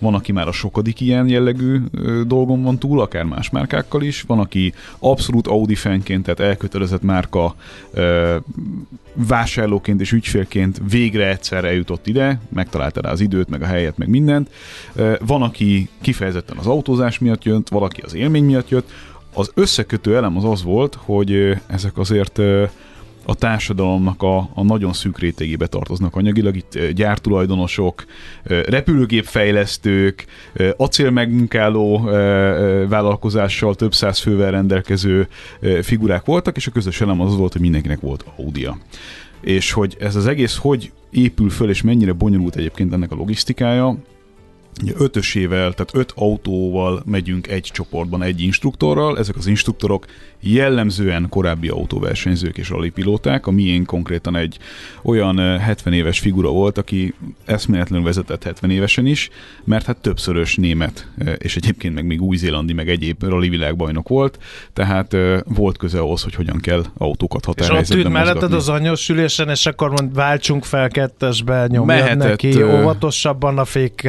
van, aki már a sokadik ilyen jellegű dolgon van túl, akár más márkákkal is, van, aki abszolút Audi fanként, tehát elkötelezett márka vásárlóként és ügyfélként végre egyszer eljutott ide, megtalálta rá az időt, meg a helyet, meg mindent. Van, aki kifejezetten az autózás miatt jött, valaki az élmény miatt jött. Az összekötő elem az az volt, hogy ezek azért a társadalomnak a, a nagyon szűk rétegébe tartoznak anyagilag. Itt gyártulajdonosok, repülőgépfejlesztők, acélmegmunkáló vállalkozással több száz fővel rendelkező figurák voltak, és a közös elem az volt, hogy mindenkinek volt Audia. És hogy ez az egész hogy épül föl, és mennyire bonyolult egyébként ennek a logisztikája, Ugye ötösével, tehát öt autóval megyünk egy csoportban egy instruktorral. Ezek az instruktorok jellemzően korábbi autóversenyzők és rallipilóták. A miénk konkrétan egy olyan ö, 70 éves figura volt, aki eszméletlenül vezetett 70 évesen is, mert hát többszörös német, ö, és egyébként meg még új-zélandi, meg egyéb rally világbajnok volt, tehát ö, volt köze ahhoz, hogy hogyan kell autókat És ott melletted az anyós ülésen, és akkor mond, váltsunk fel kettesbe, nyomjad Mehetett, neki, óvatosabban a fék,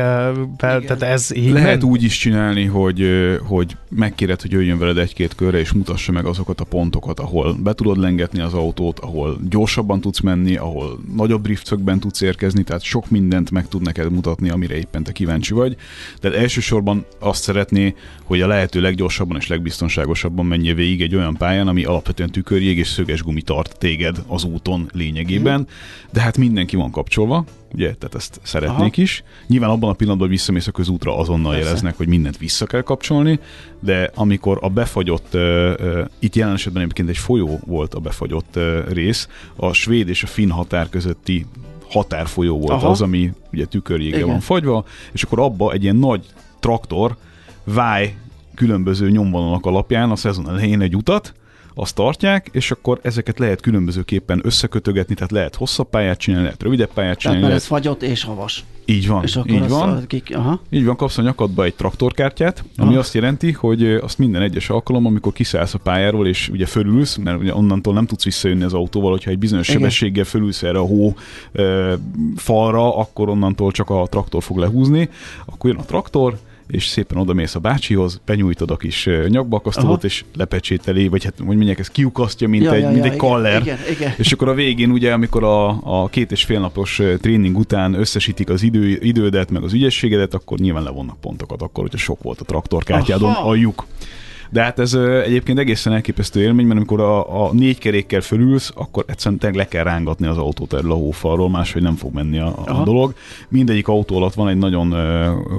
tehát ez így Lehet ment? úgy is csinálni, hogy, hogy megkéred, hogy jöjjön veled egy-két körre, és mutassa meg azokat a pontokat, ahol be tudod lengetni az autót, ahol gyorsabban tudsz menni, ahol nagyobb driftszögben tudsz érkezni, tehát sok mindent meg tud neked mutatni, amire éppen te kíváncsi vagy. De elsősorban azt szeretné, hogy a lehető leggyorsabban és legbiztonságosabban menjél végig egy olyan pályán, ami alapvetően tükörjég és szöges gumi tart téged az úton lényegében. De hát mindenki van kapcsolva, ugye, tehát ezt szeretnék Aha. is. Nyilván abban a pillanatban, hogy visszamész a közútra, azonnal Persze. jeleznek, hogy mindent vissza kell kapcsolni, de amikor a befagyott, ö, ö, itt jelen esetben egyébként egy folyó volt a befagyott ö, rész, a svéd és a finn határ közötti határfolyó volt Aha. Az, ami ugye tükörjégre van fagyva, és akkor abba egy ilyen nagy traktor váj különböző nyomvonalak alapján a szezon elején egy utat, azt tartják, és akkor ezeket lehet különbözőképpen összekötögetni, tehát lehet hosszabb pályát csinálni, lehet rövidebb pályát Tehát csinálni, lehet ez fagyott és havas. Így van, és akkor így van. a- Kik, aha. Így van, kapsz a nyakadba egy traktorkártyát, ami Ah. azt jelenti, hogy azt minden egyes alkalom, amikor kiszállsz a pályáról, és ugye fölülsz, mert ugye onnantól nem tudsz visszajönni az autóval, hogyha egy bizonyos Igen. sebességgel fölülsz erre a hó ö, falra, akkor onnantól csak a traktor fog lehúzni, akkor jön a traktor, és szépen odamész a bácsihoz, benyújtod a kis Aha. és lepecsételi, vagy hát hogy mondják, ez kiukasztja, mint Ja, egy, ja, mint ja, egy igen, kaller. Igen, igen. És akkor a végén ugye, amikor a, a két és fél napos tréning után összesítik az idő, idődet, meg az ügyességedet, akkor nyilván levonnak pontokat, akkor, hogyha sok volt a traktorkártyádon Aha. a lyuk. De hát ez egyébként egészen elképesztő élmény, mert amikor a, a négy kerékkel fölülsz, akkor egyszerűen tényleg le kell rángatni az autót erről a hófalról, máshogy nem fog menni a, a Aha. dolog. Mindegyik autó alatt van egy nagyon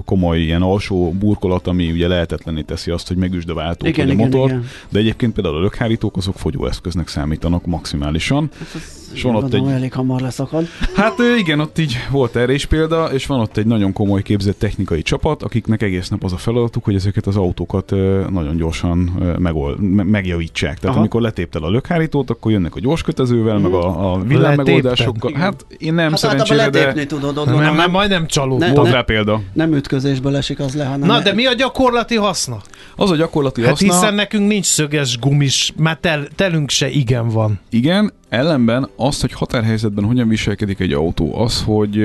komoly ilyen alsó burkolat, ami ugye lehetetlené teszi azt, hogy megüsd a váltót Igen, vagy a igen, motort. igen. De egyébként például a lökhárítók azok fogyóeszköznek számítanak maximálisan. És van ott egy- elég hamar leszakad. Hát igen, ott így volt erre is példa, és van ott egy nagyon komoly képzett technikai csapat, akiknek egész nap az a feladatuk, hogy ezeket az autókat nagyon gyorsan ö, megold, me- megjavítsák. Tehát Aha. amikor letéptel a lökhárítót, akkor jönnek a gyors-kötezővel, meg a, a Letépted? villámmegoldásokkal. Hát én nem hát általában szerencsére, letépni de tudod, ott Nem, nem, majdnem csalódtam. Ne- volt ne- rá példa. nem ütközésből esik az le, hanem... Na, de mi a gyakorlati haszna? Az a gyakorlati Hát haszna, hiszen nekünk nincs szöges gumis, már tel, telünk se igen van. Igen, ellenben azt, hogy határhelyzetben hogyan viselkedik egy autó, az, hogy,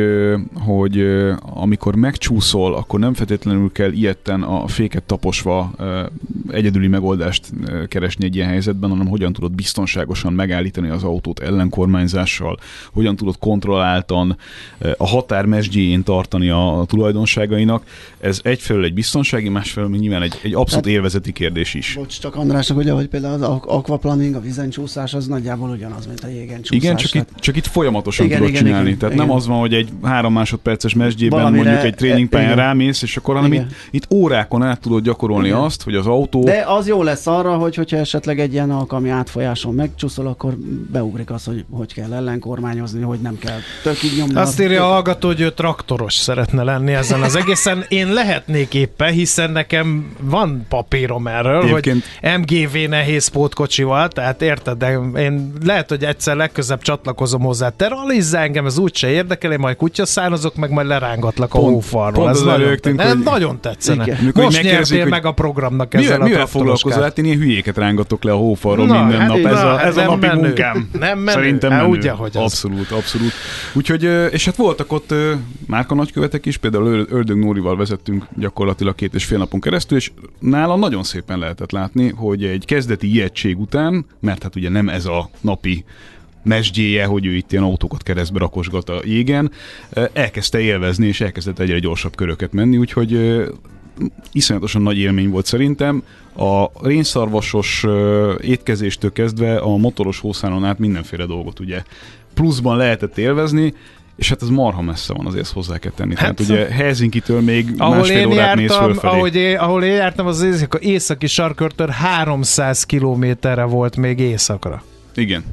hogy amikor megcsúszol, akkor nem feltétlenül kell ilyetten a féket taposva egyedüli megoldást keresni egy ilyen helyzetben, hanem hogyan tudod biztonságosan megállítani az autót ellenkormányzással, hogyan tudod kontrolláltan a határ mesdjéjén tartani a, tulajdonságainak. Ez egyfelől egy biztonsági, másfelől még nyilván egy, egy abszolút Hát- élvezeti kérdés is. Bocs, csak Andrásnak ugye, hogy például az aquaplaning, a vízen csúszás, az nagyjából ugyanaz, a jégen csúszás. Igen, csak itt, csak itt folyamatosan Igen, tudod igen, csinálni. igen, Tehát igen. nem az van, hogy egy három másodperces mesdjében Valamire- mondjuk egy tréningpályán e- igen. rámész, és akkor, hanem Igen. itt, itt órákon át tudod gyakorolni Igen. azt, hogy az autó... De az jó lesz arra, hogy hogyha esetleg egy ilyen alkalmi átfolyáson megcsúszol, akkor beugrik az, hogy hogy kell ellenkormányozni, hogy nem kell tökig nyomni. Azt írja a hallgató, hogy ő traktoros szeretne lenni ezen az egészen. Én lehetnék éppen, hiszen nekem van papírom erről, Egyébként- hogy MGV nehéz pótkocsival, tehát érted, de én lehet, hogy egyszer legközebb csatlakozom hozzá. Te ralizzál engem, ez úgyse érdekel, én majd kutyaszánozok, meg majd lerángatlak a Pont- hófalról. pont Ez nagyon, előttünk, te- hogy- nagyon tetszene. Igen. Amikor Most nyertél hogy meg a programnak ezzel mivel, a mivel foglalkozol? Hát én ilyen hülyéket rángatok le a hófalról Na, minden hát nap. Ez a, ez a nem napi menő. munkám. Nem menő. Szerintem Hát menő. úgy, ahogy az. Abszolút, abszolút. Úgyhogy, és hát voltak ott márka nagykövetek is, például Ördög Nórival vezettünk gyakorlatilag két és fél napon keresztül, és nála nagyon szépen lehetett látni, hogy egy kezdeti ijegység után, mert hát ugye nem ez a napi mesdjéje, hogy ő itt ilyen autókat keresztbe rakosgat a jégen, elkezdte élvezni, és elkezdett egyre gyorsabb köröket menni, úgyhogy iszonyatosan nagy élmény volt szerintem. A rénszarvasos étkezéstől kezdve a motoros hószánon át mindenféle dolgot ugye pluszban lehetett élvezni, és hát ez marha messze van, azért ezt hozzá kell tenni. Hát, Hát, Tehát ugye Helsinki-től még Ahol másfél én órát mész jártam, fölfelé. ahogy én, ahol én jártam, az észak, északi sarkörtől 300 kilométerre volt még északra. Igen.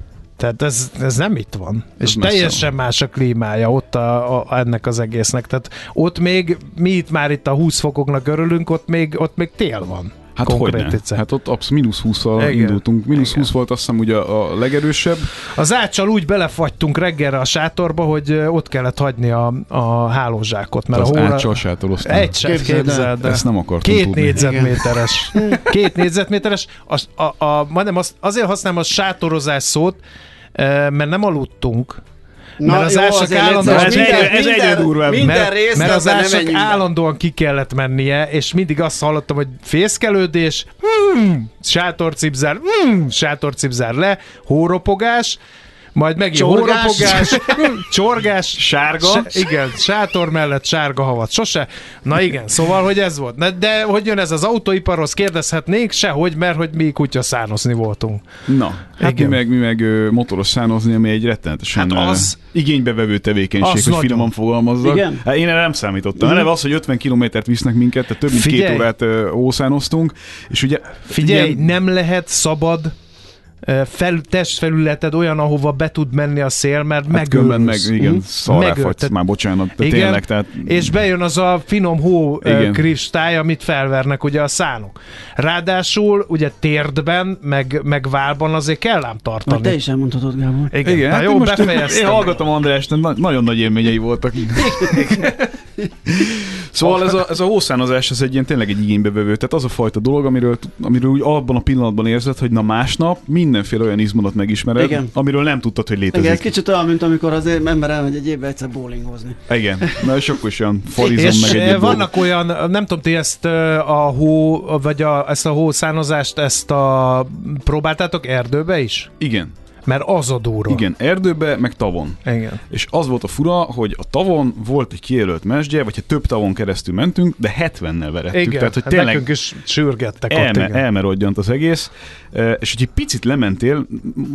Tehát ez, ez nem itt van. Ez és teljesen más a klímája ott a, a, ennek az egésznek. Tehát ott még, mi itt már itt a 20 fokoknak örülünk, ott még, ott még tél van. Hát Konkrét hogy. Hát ott abszolút mínusz 20-szal Igen. indultunk. Mínusz Igen. 20 volt azt hiszem ugye a legerősebb. Az ácsal úgy belefagytunk reggelre a sátorba, hogy ott kellett hagyni a, a hálózsákot. Mert az a hóra... ácsal sátoroztam. Egy sem Képzeld el. képzeld el. Ezt nem akartam Két tudni. négyzetméteres. Két négyzetméteres. A, a, a, majdnem azt, azért használom a sátorozás szót, mert nem aludtunk. Mert az ásak azért állandóan- Ez minden- egyre- ez egyre minden- durvább. Minden mert, rész, mert az nem ásak menjünk bele. állandóan ki kellett mennie, és mindig azt hallottam, hogy fészkelődés, hmm, sátorcipzár, hmm, sátorcipzár le, hóropogás, majd megint Csorgás. hóropogás, csorgás, Sárga. Se, igen, sátor mellett sárga havat. Sose. Na igen, szóval, hogy ez volt. Na, De hogy jön ez az autóiparhoz, kérdezhetnénk, sehogy, mert hogy mi kutyaszánozni voltunk. Na, hát Igen. mi meg, mi meg ö, motoros szánozni, ami egy rettenetesen Hát az- igénybevevő tevékenység, Az hogy nagyon. finoman fogalmazzak. Igen. Hát én erre nem számítottam. Eleve az, hogy 50 kilométert visznek minket, tehát több mint két Figyelj. órát ö, ószánoztunk, és ugye Figyelj, ilyen- nem lehet szabad fel, testfelületed olyan, ahova be tud menni a szél, mert Hát különben meg, megölsz. igen, Mhm. szarrá Megöl- fagysz, tehát- már bocsánat, de Igen, tényleg, tehát És bejön az a finom hó Igen. Igen. kristály, amit felvernek ugye a szánok. Ráadásul ugye térdben, meg, meg válban azért kell ám Vagy tartani. te is elmondhatod, Gábor. Igen, Igen, Na, hát jó, most befejeztem. én hallgatom Andrást, na- nagyon nagy élményei voltak. Szóval ez a, ez a hószánozás, ez egy ilyen tényleg egy igénybevevő, tehát az a fajta dolog, amiről, amiről úgy abban a pillanatban érzed, hogy na másnap mindenféle olyan izmodat megismered, Igen. amiről nem tudtad, hogy létezik. Igen, ez kicsit olyan, mint amikor az ember elmegy egy évbe egyszer bowlingozni. Igen, na és akkor is olyan falizom És meg egy vannak olyan, nem tudom, ti ezt a hó, vagy a, ezt a hószánozást, ezt a próbáltátok erdőbe is? Igen, Mert az a durva. igen, erdőbe, meg tavon. Igen. És az volt a fura, hogy a tavon volt egy kijelölt mesdje, vagy ha több tavon keresztül mentünk, de 70-nel verettük. Igen, Tehát, hogy hát tényleg nekünk is sürgettek ott, elme, igen. elmerodjant az egész, és hogy egy picit lementél,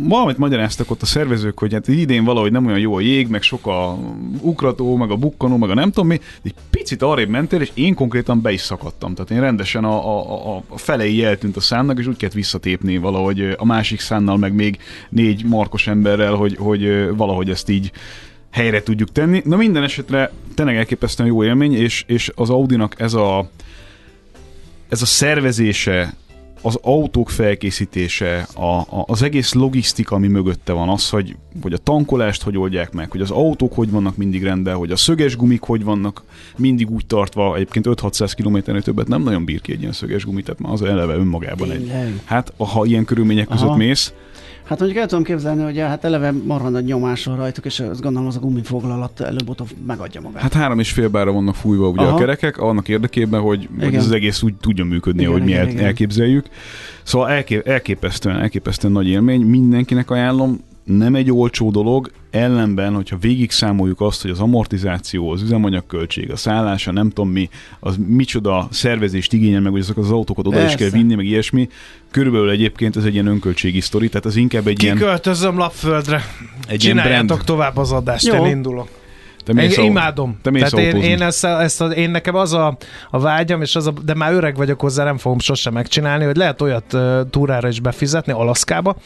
valamit magyaráztak ott a szervezők, hogy hát idén valahogy nem olyan jó a jég, meg sok a ukrató, meg a bukkanó, meg a nem tudom mi, egy picit arrébb mentél, és én konkrétan be is szakadtam. Tehát én rendesen a, a, a, a felei eltűnt a szánnak, és úgy kellett visszatépni valahogy a másik szánnal, meg még négy markos emberrel, hogy, hogy valahogy ezt így helyre tudjuk tenni. Na minden esetre tényleg elképesztően jó élmény, és, és az Audinak ez a, ez a szervezése, az autók felkészítése, a, a, az egész logisztika, ami mögötte van, az, hogy, hogy a tankolást hogy oldják meg, hogy az autók hogy vannak mindig rendben, hogy a szöges gumik hogy vannak mindig úgy tartva, egyébként 5-600 km többet nem nagyon bír ki egy ilyen szöges gumit, tehát már az eleve önmagában egy. Tényleg. Hát, ha ilyen körülmények között Aha. mész, Hát mondjuk el tudom képzelni, hogy hát eleve marha nagy nyomás van rajtuk, és azt gondolom az a gumifoglalat előbb-utóbb megadja magát. Hát három és fél bára vannak fújva ugye Aha. a kerekek, annak érdekében, hogy, hogy ez az egész úgy tudjon működni, Igen, ahogy mi igen, el, igen. elképzeljük. Szóval elkép, elképesztően, elképesztően nagy élmény, mindenkinek ajánlom, nem egy olcsó dolog, ellenben, hogyha végig számoljuk azt, hogy az amortizáció, az üzemanyagköltség, a szállása, nem tudom mi, az micsoda szervezést igényel meg, hogy azokat az autókat oda is Persze. kell vinni, meg ilyesmi. Körülbelül egyébként ez egy ilyen önköltségi sztori, tehát az inkább egy ilyen, Kiköltözöm lapföldre. egy Csináljátok brand. tovább az adást, Jó. én indulok. Te Én mész au- imádom. Te mész Tehát én, én, ezt, ezt a, én nekem az a, a vágyam, és az a, de már öreg vagyok hozzá, nem fogom sosem megcsinálni, hogy lehet olyat uh, túrára is befizetni, Alaszkába,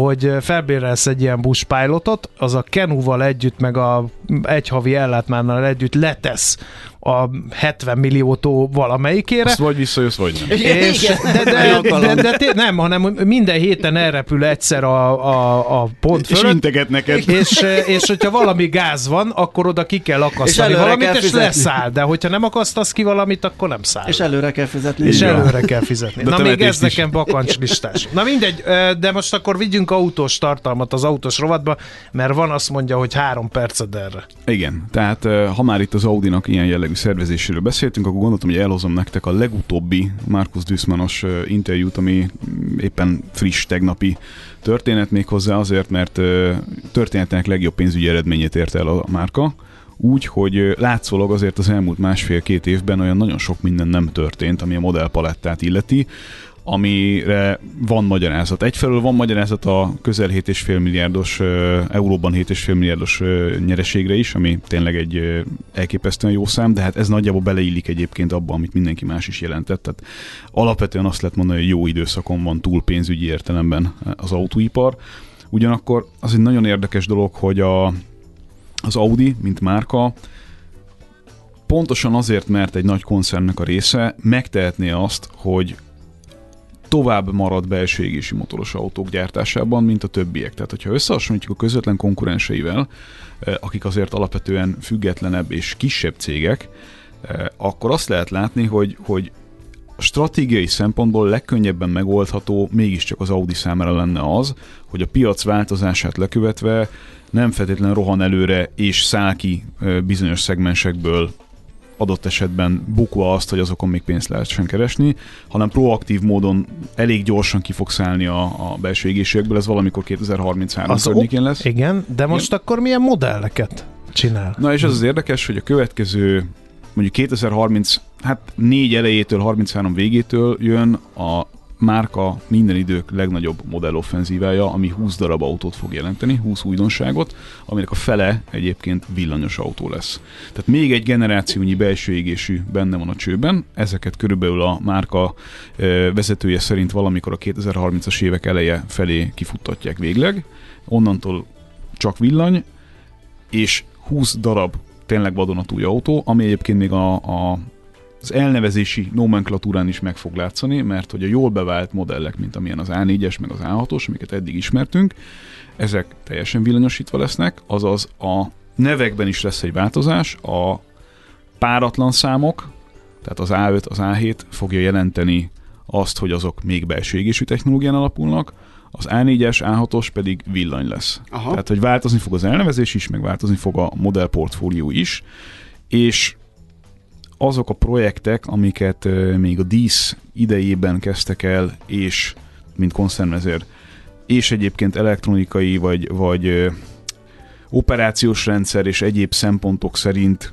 hogy felbérelsz egy ilyen bushpilotot, az a Kenúval együtt, meg a egy havi ellátmánnal együtt letesz a 70 milliótó valamelyikére, Azt vagy visszajössz, vagy nem. és, de, de, de, de, de, nem, hanem minden héten elrepül egyszer a, a, a pont És fölött, integet neked. és, és hogyha valami gáz van, akkor oda ki kell akasztani előre valamit, kell és fizetni. leszáll. De hogyha nem akasztasz ki valamit, akkor nem száll. És előre kell fizetni. és előre kell fizetni. De Na még ez is. nekem bakancslistás. Na mindegy, ö, de most akkor vigyünk autós tartalmat az autós rovatba, mert van azt mondja, hogy három perced erre. Igen, tehát ö, ha már itt az Audinak ilyen jellegű szervezéséről beszéltünk, akkor gondoltam, hogy elhozom nektek a legutóbbi Markus Duismanos ö, interjút, ami mm, éppen friss, tegnapi történet még hozzá azért, mert történetének legjobb pénzügyi eredményét érte el a márka. Úgy, hogy látszólag azért az elmúlt másfél-két évben olyan nagyon sok minden nem történt, ami a modellpalettát illeti, amire van magyarázat. Egyfelől van magyarázat a közel 7,5 milliárdos, euróban 7,5 milliárdos nyereségre is, ami tényleg egy elképesztően jó szám, de hát ez nagyjából beleillik egyébként abba, amit mindenki más is jelentett. Tehát alapvetően azt lehet mondani, hogy jó időszakon van túl pénzügyi értelemben az autóipar. Ugyanakkor az egy nagyon érdekes dolog, hogy a, az Audi, mint márka, pontosan azért, mert egy nagy koncernnek a része, megtehetné azt, hogy tovább marad belső égési motoros autók gyártásában, mint a többiek. Tehát, hogyha összehasonlítjuk a közvetlen konkurenseivel, eh, akik azért alapvetően függetlenebb és kisebb cégek, eh, akkor azt lehet látni, hogy, hogy stratégiai szempontból legkönnyebben megoldható mégiscsak az Audi számára lenne az, hogy a piac változását lekövetve nem feltétlenül rohan előre és száll ki ö, bizonyos szegmensekből adott esetben bukva azt, hogy azokon még pénzt lehessen keresni, hanem proaktív módon elég gyorsan ki fog szállni a, a belső égésekből, ez valamikor 2033 Az környékén lesz. Igen, de most akkor milyen modelleket csinál? Na és az az érdekes, hogy a következő mondjuk 2030, hát 4 elejétől, 33 végétől jön a márka minden idők legnagyobb modelloffenzívája, ami 20 darab autót fog jelenteni, 20 újdonságot, aminek a fele egyébként villanyos autó lesz. Tehát még egy generációnyi belső égésű benne van a csőben, ezeket körülbelül a márka vezetője szerint valamikor a 2030-as évek eleje felé kifuttatják végleg, onnantól csak villany, és 20 darab tényleg vadonatúj autó, ami egyébként még a, a, az elnevezési nomenklatúrán is meg fog látszani, mert hogy a jól bevált modellek, mint amilyen az A4-es, meg az A6-os, amiket eddig ismertünk, ezek teljesen villanyosítva lesznek, azaz a nevekben is lesz egy változás, a páratlan számok, tehát az A5, az A7 fogja jelenteni azt, hogy azok még belső égésű technológián alapulnak, az A4-es, A6-os pedig villany lesz. Aha. Tehát, hogy változni fog az elnevezés is, meg változni fog a modellportfólió is, és azok a projektek, amiket még a dísz idejében kezdtek el, és mint konszernvezér, és egyébként elektronikai vagy, vagy operációs rendszer és egyéb szempontok szerint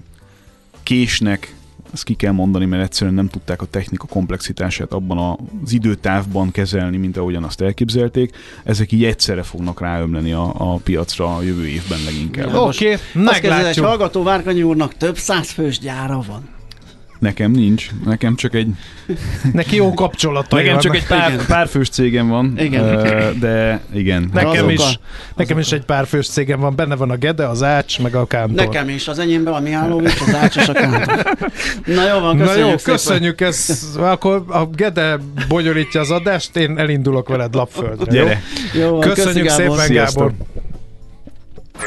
késnek, ezt ki kell mondani, mert egyszerűen nem tudták a technika komplexitását abban az időtávban kezelni, mint ahogyan azt elképzelték. Ezek így egyszerre fognak ráömleni a, a piacra a jövő évben leginkább. Oké, okay, Azt kérdezi, egy meglátjuk. hallgató Várkanyi úrnak több száz fős gyára van. Nekem nincs, nekem csak egy, Neki jó kapcsolatai nekem csak egy pár, pár fős cégem van, Igen. de igen. Nekem is, nekem is egy pár fős cégem van, benne van a Gede, az Ács, meg a Kántor. Nekem is, az enyémben a Mihálovics, az Ácsos a Kántor. Na jó van, Na köszönjük jó, szépen. köszönjük, ez, akkor a Gede bonyolítja az adást, én elindulok veled lapföldre. Gyere. Jó van, Köszönjük köszi, Gábor. szépen, Sziasztok.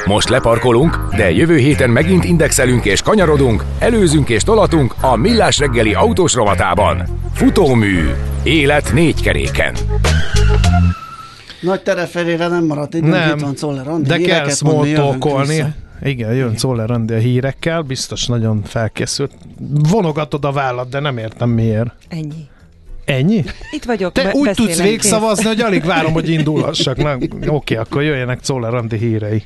Most leparkolunk, de jövő héten megint indexelünk és kanyarodunk, előzünk és tolatunk a Millás reggeli autós rovatában. Futómű. Élet négy keréken. Nagy tereferére nem maradt idő, Nem, itt van Czoller Andi. de kell vissza. Igen, jön Czoller Andi a hírekkel, biztos nagyon felkészült. Vonogatod a vállat, de nem értem miért. Ennyi. Ennyi? Itt vagyok, Te be- úgy tudsz kész. végszavazni, hogy alig várom, hogy indulhassak. Na, oké, akkor jöjjenek Czoller Andi hírei.